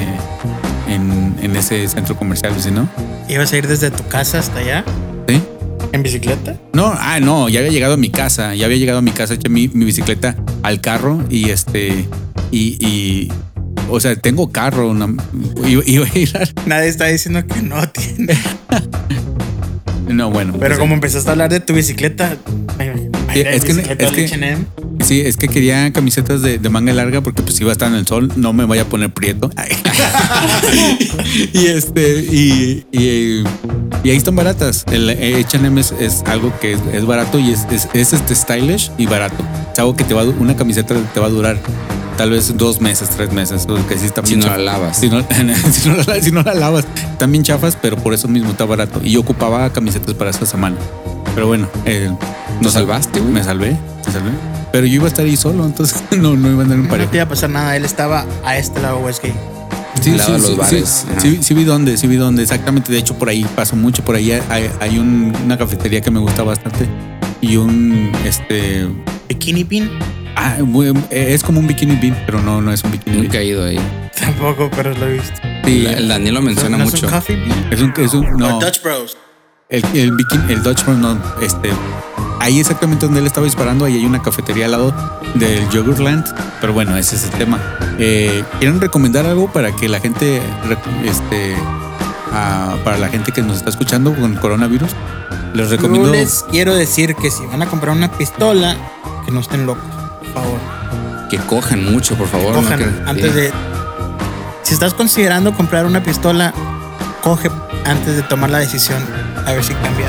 ese centro comercial, ¿sí no? ¿Ibas a ir desde tu casa hasta allá Sí. en bicicleta? No, ah, no, ya había llegado a mi casa, ya había llegado a mi casa, eché mi, mi bicicleta al carro y este, y, y o sea, tengo carro, una- iba, iba a ir Nadie está diciendo que no tiene. no, bueno. Pero pues, como empezaste a hablar de tu bicicleta, Sí, es que- es que- H&M. Sí, es que quería camisetas de, de manga larga porque pues iba a estar en el sol, no me vaya a poner prieto. y este, y, y, y ahí están baratas. El H&M es, es algo que es, es barato y es, es, es, este stylish y barato. Es algo que te va, una camiseta te va a durar tal vez dos meses, tres meses, que sí está Si no la lavas. Si no, si no la, si no la lavas, bien chafas, pero por eso mismo está barato. Y yo ocupaba camisetas para esta semana. Pero bueno, eh, ¿Lo salvaste, güey? me salvé, me salvé. Pero yo iba a estar ahí solo, entonces no, no iba a andar en No pareja. te iba a pasar nada. Él estaba a este lado Westgate. Sí, Al lado de los bares. Sí, sí, sí vi dónde, sí vi dónde, exactamente. De hecho, por ahí paso mucho. Por ahí hay, hay un- una cafetería que me gusta bastante y un, este, Bikini Pin. ah, es como un bikini bean, pero no, no es un bikini Nunca he ido ahí. Tampoco, pero lo he visto. Sí, el Daniel lo menciona ¿No mucho. es un coffee bean? es un, es un, no, Dutch Bros. El, el bikini, el Dutch Bros, no, este, ahí exactamente donde él estaba disparando, ahí hay una cafetería al lado del Yogurtland, pero bueno, ese es el tema. Eh, ¿Quieren recomendar algo para que la gente, este, ah, para la gente que nos está escuchando con coronavirus? Les recomiendo. Yo les quiero decir que si van a comprar una pistola, que no estén locos, por favor. Que cojan mucho, por favor. no Cojan que- antes de. Si estás considerando comprar una pistola, coge antes de tomar la decisión a ver si cambia.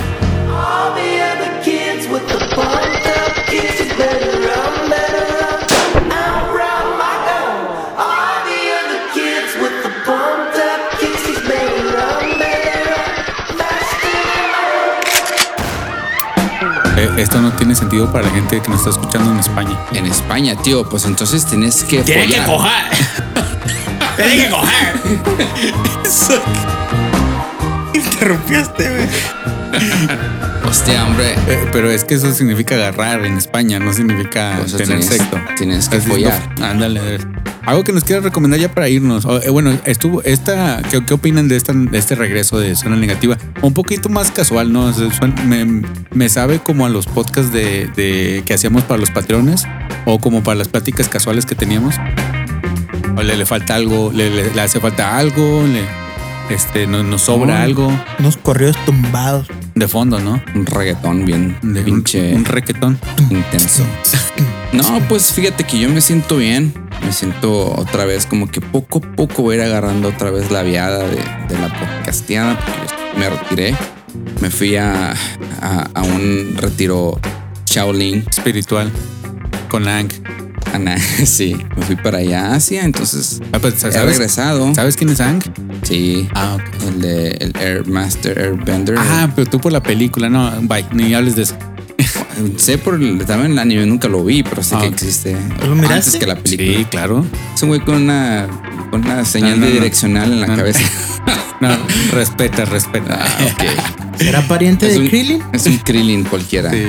Eh, esto no tiene sentido para la gente que nos está escuchando en España. En España, tío, pues entonces tienes que Tiene que follar. coger. Tiene que coger. Interrumpiste, güey. Hostia, hombre. Eh, pero es que eso significa agarrar en España, no significa Pues tener tienes- sexo. tienes que follar. Ándale. Algo que nos quieras recomendar ya para irnos. O, eh, bueno, estuvo esta. ¿qué, qué opinan de, esta, de este regreso de Zona Negativa? Un poquito más casual, ¿no? O sea, suena- me, me sabe como a los podcasts de, de- que hacíamos para los patrones o como para las pláticas casuales que teníamos. O le, le falta algo, le, le- le hace falta algo, le, este, no- nos sobra No. algo Unos corridos tumbados. de fondo, ¿no? Un reggaetón bien De pinche un requetón. intenso. No, pues fíjate que yo me siento bien. Me siento otra vez como que poco a poco voy a ir agarrando otra vez la viada de, de la podcasteada porque me retiré. Me fui a, a, a un retiro Shaolin. espiritual con Ang. Ana, sí, me fui para allá, Asia, entonces Ah, pues, he ¿sabes, regresado. ¿Sabes quién es Ang? Sí, Ah, ok. el de el Air Master Airbender. Ah, pero tú por la película, no, bye, ni hables de eso. Sé por el, también el anime, nunca lo vi, pero sé Ah, que existe ¿Lo miraste? antes que la película. Sí, claro. Es un güey con una, con una señal No, no, de no. direccional en la cabeza. No, respeta, respeta. Ah, ok. ¿Será pariente Es de un, Krillin? es un Krillin cualquiera. Sí.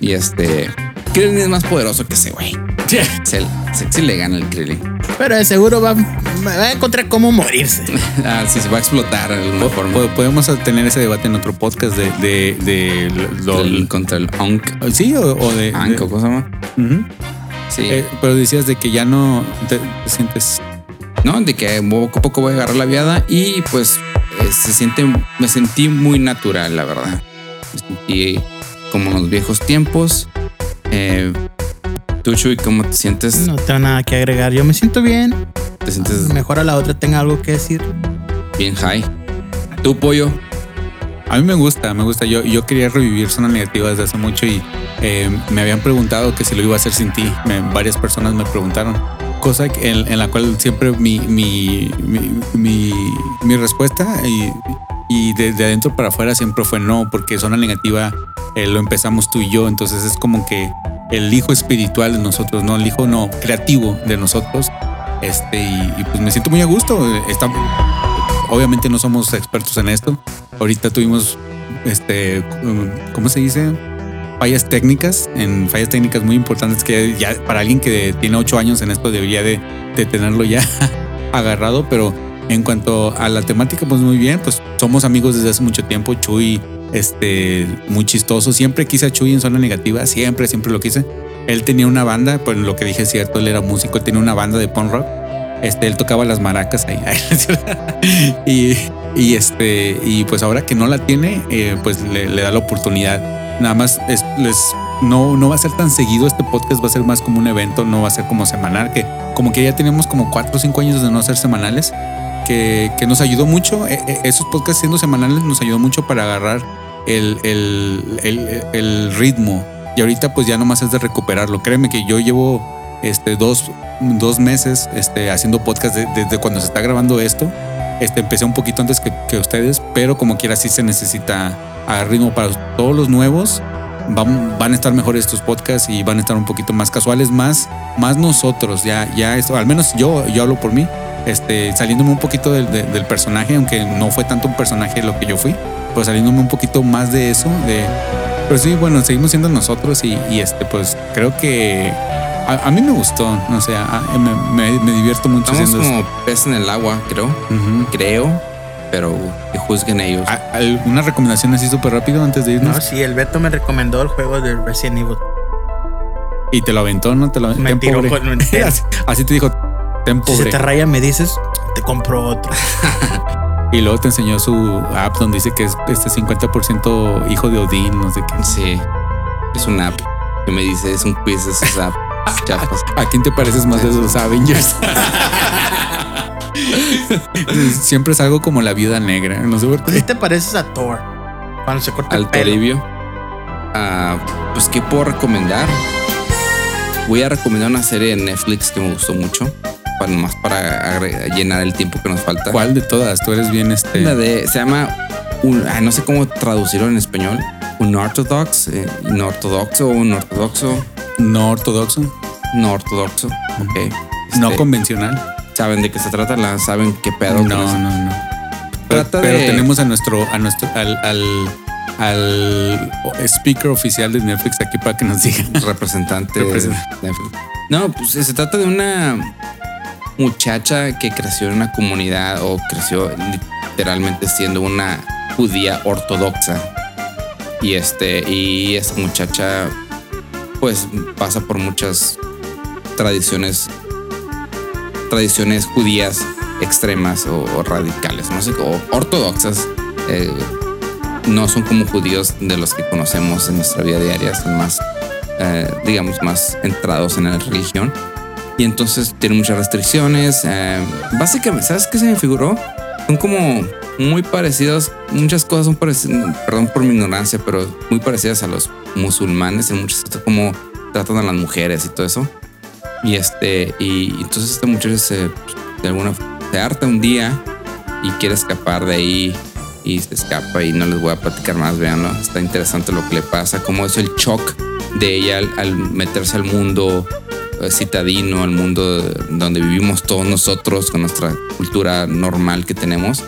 Y este. Krillin es más poderoso que ese güey. Se, se- le gana el Krillin. Pero de seguro va, va a encontrar cómo morirse. Ah, sí, se va a explotar de alguna forma. Po- Podemos tener ese debate en otro podcast de, de, de lo- El- contra el Onk. sí o, o de, Ankh, de- ¿o ¿cómo se llama? Ujú. Sí. Eh, pero decías de que ya no te, te sientes ¿no? De que poco a poco voy a agarrar la viada y pues eh, se siente, me sentí muy natural, la verdad. Me sentí como en los viejos tiempos. Eh, tú, Chuy, ¿cómo te sientes? No tengo nada que agregar. Yo me siento bien. ¿Te sientes Mejor a la otra tenga algo que decir. bien high? ¿Tú, pollo? A mí me gusta, me gusta. Yo, yo quería revivir Zona Negativa desde hace mucho y eh, me habían preguntado que si lo iba a hacer sin ti. Me- varias personas me preguntaron. Cosa en, en la cual siempre mi, mi, mi, mi, mi respuesta y, y desde adentro para afuera siempre fue no, porque Zona Negativa eh, lo empezamos tú y yo. Entonces es como que el hijo espiritual de nosotros, no el hijo no creativo de nosotros. Este, y, y pues me siento muy a gusto. Está, obviamente no somos expertos en esto. Ahorita tuvimos, este, ¿cómo se dice? Fallas técnicas, en fallas técnicas muy importantes que ya para alguien que tiene ocho años en esto debería de, de tenerlo ya agarrado, pero en cuanto a la temática, pues muy bien, pues somos amigos desde hace mucho tiempo. Chuy, este, muy chistoso. Siempre quise a Chuy en zona negativa, siempre, siempre lo quise. Él tenía una banda, pues lo que dije es cierto, él era músico, tenía una banda de punk rock. Este, él tocaba las maracas ahí. y, y este, y pues ahora que no la tiene, eh, pues le, le da la oportunidad. Nada más es, les, no, no va a ser tan seguido este podcast, va a ser más como un evento, no va a ser como semanal, que como que ya tenemos como cuatro o cinco años de no ser semanales, que, nos ayudó mucho. eh, eh, esos podcasts siendo semanales nos ayudó mucho para agarrar el, el, el, ritmo. Y ahorita pues ya nomás es de recuperarlo. Créeme que yo llevo este, dos, dos meses este, haciendo podcast de- desde cuando se está grabando esto. Este, empecé un poquito antes que, ustedes, pero como quiera sí se necesita a ritmo para todos los nuevos. Van, van a estar mejores estos podcasts y van a estar un poquito más casuales, más, más nosotros. Ya, ya esto, al menos yo, yo hablo por mí, este, saliéndome un poquito del, de- del personaje, aunque no fue tanto un personaje lo que yo fui, pero saliéndome un poquito más de eso, de, pero sí, bueno, seguimos siendo nosotros y, y, este, pues creo que a, a mí me gustó, no sé, a- a- me, me- me divierto mucho Estamos como pez en el agua, creo. esto. Ujú. Creo, pero que juzguen ellos. ¿A- ¿Alguna recomendación así súper rápido antes de irnos? No, sí, el Beto me recomendó el juego de Resident Evil. Y te lo aventó, ¿no? Te lo Me ten tiró con- así, así te dijo, ten Si se te raya, me dices, te compro otro. Y luego te enseñó su app donde dice que es este 50% hijo de Odín, no sé qué. Sí, es una app que me dice, es un quiz de esas apps chafas. ¿A quién te pareces más de los Avengers? Siempre es algo como la viuda negra. No sé por Pues qué. te pareces a Thor. Cuando se corta el Al pelo. Toribio. Ah, pues, ¿qué puedo recomendar? Voy a recomendar una serie de Netflix que me gustó mucho. Para, nomás para llenar el tiempo que nos falta. ¿Cuál de todas? Tú eres bien este. La de, se llama, un, ah, no sé cómo traducirlo en español. Un ortodox, eh, inortodoxo, un ortodoxo, No ortodoxo, no ortodoxo. Ok. no Este, convencional. ¿Saben de qué se trata? ¿La, ¿Saben qué pedo? No, no, no. Pero, Trata pero de- tenemos a nuestro, a nuestro, al, al, al speaker oficial de Netflix aquí para que nos diga. representante de Representante. Netflix. No, pues se trata de una muchacha que creció en una comunidad o creció literalmente siendo una judía ortodoxa. Y este, y esa muchacha pues pasa por muchas tradiciones tradiciones judías extremas o, radicales, no sé, o ortodoxas. eh, no son como judíos de los que conocemos en nuestra vida diaria, son más, eh, digamos, más entrados en la religión. Y entonces tiene muchas restricciones. eh, básicamente, ¿sabes qué se me figuró? Son como muy parecidos, muchas cosas son parecidas, perdón por mi ignorancia, pero muy parecidas a los musulmanes en muchas cosas, como tratan a las mujeres y todo eso. Y este, y entonces este muchacho se, de alguna se harta un día y quiere escapar de ahí y se escapa y no les voy a platicar más, véanlo. Está interesante lo que le pasa, cómo es el shock de ella al, al meterse al mundo citadino, al mundo donde vivimos todos nosotros con nuestra cultura normal que tenemos,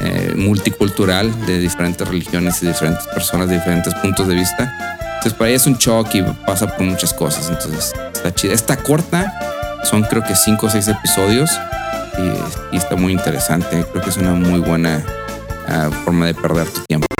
eh, multicultural de diferentes religiones y diferentes personas de diferentes puntos de vista. Entonces para ella es un shock y pasa por muchas cosas. Entonces está chida. Está corta, son creo que cinco o seis episodios y, y está muy interesante. Creo que es una muy buena ah, forma de perder tu tiempo.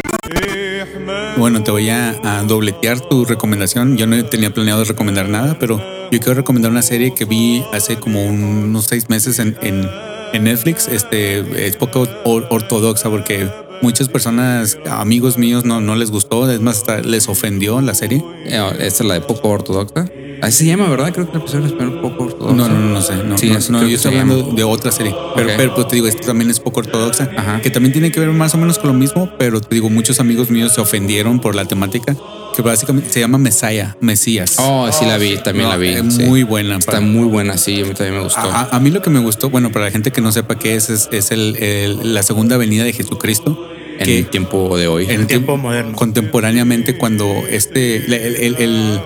Bueno, te voy a, dobletear tu recomendación. Yo no tenía planeado recomendar nada, pero yo quiero recomendar una serie que vi hace como unos seis meses en, en, en Netflix. Este es poco or- ortodoxa porque muchas personas, amigos míos, no, no les gustó. Es más, hasta les ofendió la serie. Eh, Esta es la de poco ortodoxa. Así se llama, ¿verdad? Creo que la pusieron en español poco ortodoxa. No, no, no, no sé. No, Sí, no, no, yo estoy hablando llama. de otra serie. Pero, Ok. pero pues te digo, esta también es poco ortodoxa, Ajá. que también tiene que ver más o menos con lo mismo, pero te digo, muchos amigos míos se ofendieron por la temática, que básicamente se llama Mesaya, Mesías. Oh, sí la vi, también No, la vi. es sí. muy buena. Está para- muy buena, sí, a mí también me gustó. a, a- mí lo que me gustó, bueno, para la gente que no sepa qué es, es, es el, el- la segunda venida de Jesucristo. en que el tiempo de hoy. en el tiempo tiempo moderno. Contemporáneamente, cuando este, el, el- el-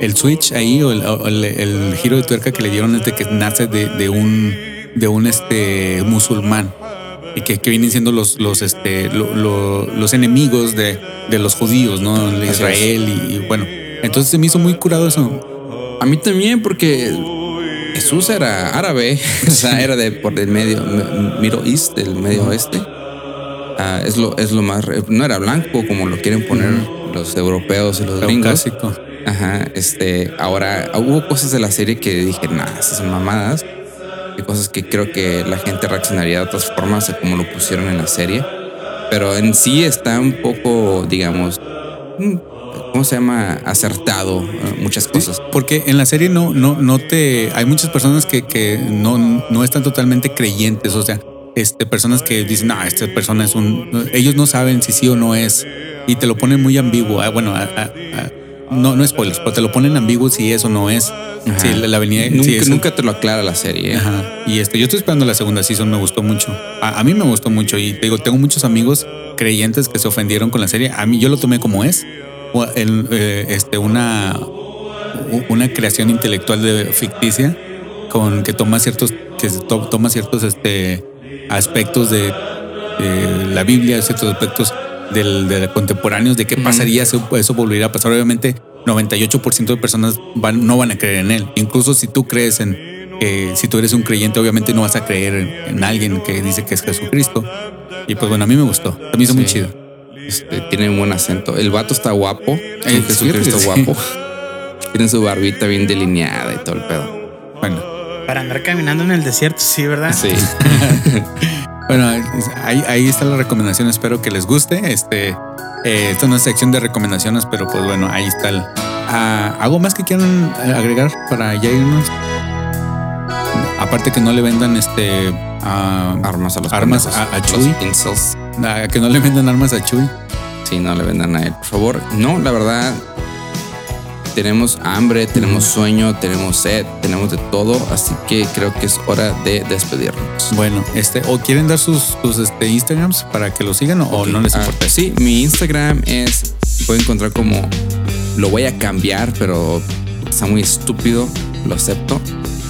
el switch ahí o el, o el- el giro de tuerca que le dieron es de que nace de, de un, de un este, musulmán y que, que vienen siendo los, los, este, lo- lo- los enemigos de, de los judíos, ¿no? Israel y, y bueno. Entonces se me hizo muy curado eso. A mí también, porque Jesús era árabe, o sea, era de por el medio, M- Middle East, del medio oeste. Ah, es lo, es lo más, no era blanco como lo quieren poner los europeos y los gringos. Ajá, este, ahora hubo cosas de la serie que dije, nah, esas son mamadas. Hay cosas que creo que la gente reaccionaría de otras formas a como lo pusieron en la serie. Pero en sí está un poco, digamos, mm, ¿cómo se llama? Acertado muchas cosas. Porque en la serie no, no, no te. Hay muchas personas que, que no, no están totalmente creyentes. O sea, este, personas que dicen, no, esta persona es un. Ellos no saben si sí o no es. Y te lo ponen muy ambiguo. Ah, bueno, ah, ah, ah, no, no spoilers, pero te lo ponen ambiguo si eso no es. Ajá. Si la, avenida. Nunca, si es- nunca te lo aclara la serie. ¿eh? Ajá. Y este, yo estoy esperando la segunda season, me gustó mucho. A, a mí me gustó mucho y te digo, tengo muchos amigos creyentes que se ofendieron con la serie. A mí yo lo tomé como es, o el, eh, este, una, una creación intelectual de ficticia con que toma ciertos, que to- toma ciertos este, aspectos de, de la Biblia, ciertos aspectos del, de contemporáneos, de qué pasaría si eso volviera a pasar. Obviamente, 98% de personas van, no van a creer en él. Incluso si tú crees en, que si tú eres un creyente, obviamente no vas a creer en, en alguien que dice que es Jesucristo. Y pues bueno, a mí me gustó. A mí hizo muy chido. Este, tiene un buen acento. El vato está guapo. Eh, El Jesucristo sí. guapo. tiene su barbita bien delineada y todo el pedo. Bueno, Para andar caminando en el desierto, sí, ¿verdad? Sí. bueno, ahí, ahí está la recomendación. Espero que les guste. Este, eh, esto no es sección de recomendaciones, pero pues bueno, ahí está el. Ah, ¿Algo más que quieran agregar para ya irnos? Aparte que no le vendan este ah, Armas a los Armas a- a Los Chuy. incels. ah, que no le vendan armas a Chuy. Sí, no le vendan a él, por favor. No, la verdad, tenemos hambre, tenemos sueño, tenemos sed, tenemos de todo, así que creo que es hora de despedirnos. Bueno, este, o quieren dar sus, sus este, Instagrams para que lo sigan o, no les Ah, importa. sí, mi Instagram es, pueden encontrar como, lo voy a cambiar, pero está muy estúpido, lo acepto.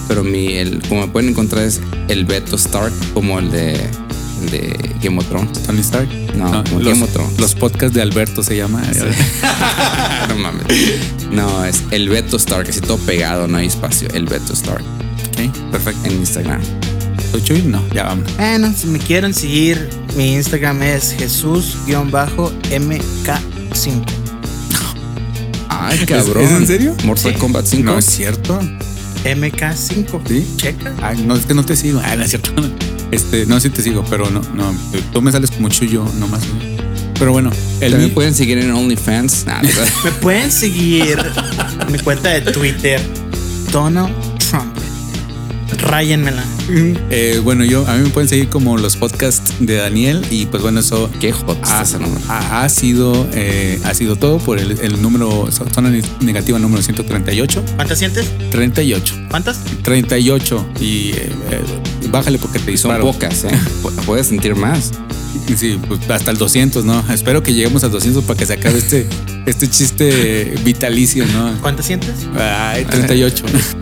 Pero mi, el, como me pueden encontrar es el Beto Stark, como el de, el de Game of Thrones. Tony Stark. No, como los, Game of Thrones. los podcasts de Alberto se llama. no mames. No, es el Beto Stark, así todo pegado, no hay espacio. El Beto Stark Ok, perfecto. en Instagram. ¿Soy Chuy? No, ya vamos. Bueno, si me quieren seguir, mi Instagram es Jesús-MK5. Ay, cabrón. ¿Es en serio? Mortal Sí. Kombat 5. No es cierto. MK5. Sí. Checa. Ay, no, es que no te sigo. Ah, no es cierto. Este, no, sí te sigo, pero no, no. Tú me sales como Chuyo nomás. ¿no? Pero bueno, el También mi- pueden seguir en OnlyFans. Me pueden seguir en mi cuenta de Twitter, Donald Trump. Ráyenmela. eh, bueno, yo a mí me pueden seguir como los podcasts de Daniel y pues bueno, eso Qué hot ha, sido eh, ha sido todo por el, el número zona negativa número 138 ¿Cuántas sientes? 38 ¿Cuántas? 38 y eh, eh, bájale porque te Son disparo. pocas, ¿eh? Pu- Puedes sentir más. Sí, pues hasta el 200, ¿no? Espero que lleguemos al 200 para que se acabe este este chiste vitalicio, ¿no? ¿Cuántas sientes? Ay, 38.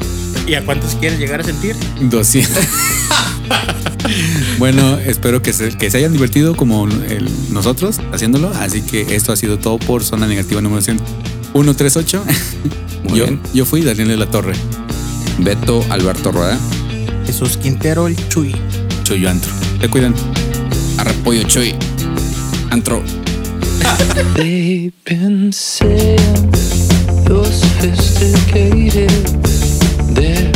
¿Y a cuántos quieres llegar a sentir? 200. bueno, espero que se, hayan divertido como nosotros haciéndolo. Así que esto ha sido todo por Zona Negativa número 138. Muy yo, bien. yo fui Daniel de la Torre. Beto Alberto Rueda. Jesús Quintero, el Chuy. Chuyo Antro. Te cuidan. Arrepollo Chuy. Antro. They've been saying you're. There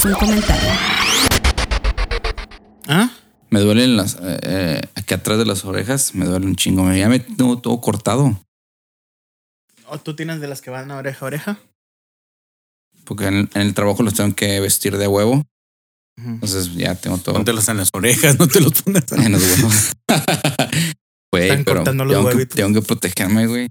sin comentar. ¿Ah? Me duelen las. Eh, eh, aquí atrás de las orejas me duele un chingo. Me, ya me tengo todo cortado. ¿O tú tienes de las que van a oreja a oreja? Porque en, el trabajo los tengo que vestir de huevo. Entonces ya tengo todo. Póntelos en las orejas, no te los pongas en los huevos. Güey, pero tengo que, tengo que protegerme, güey.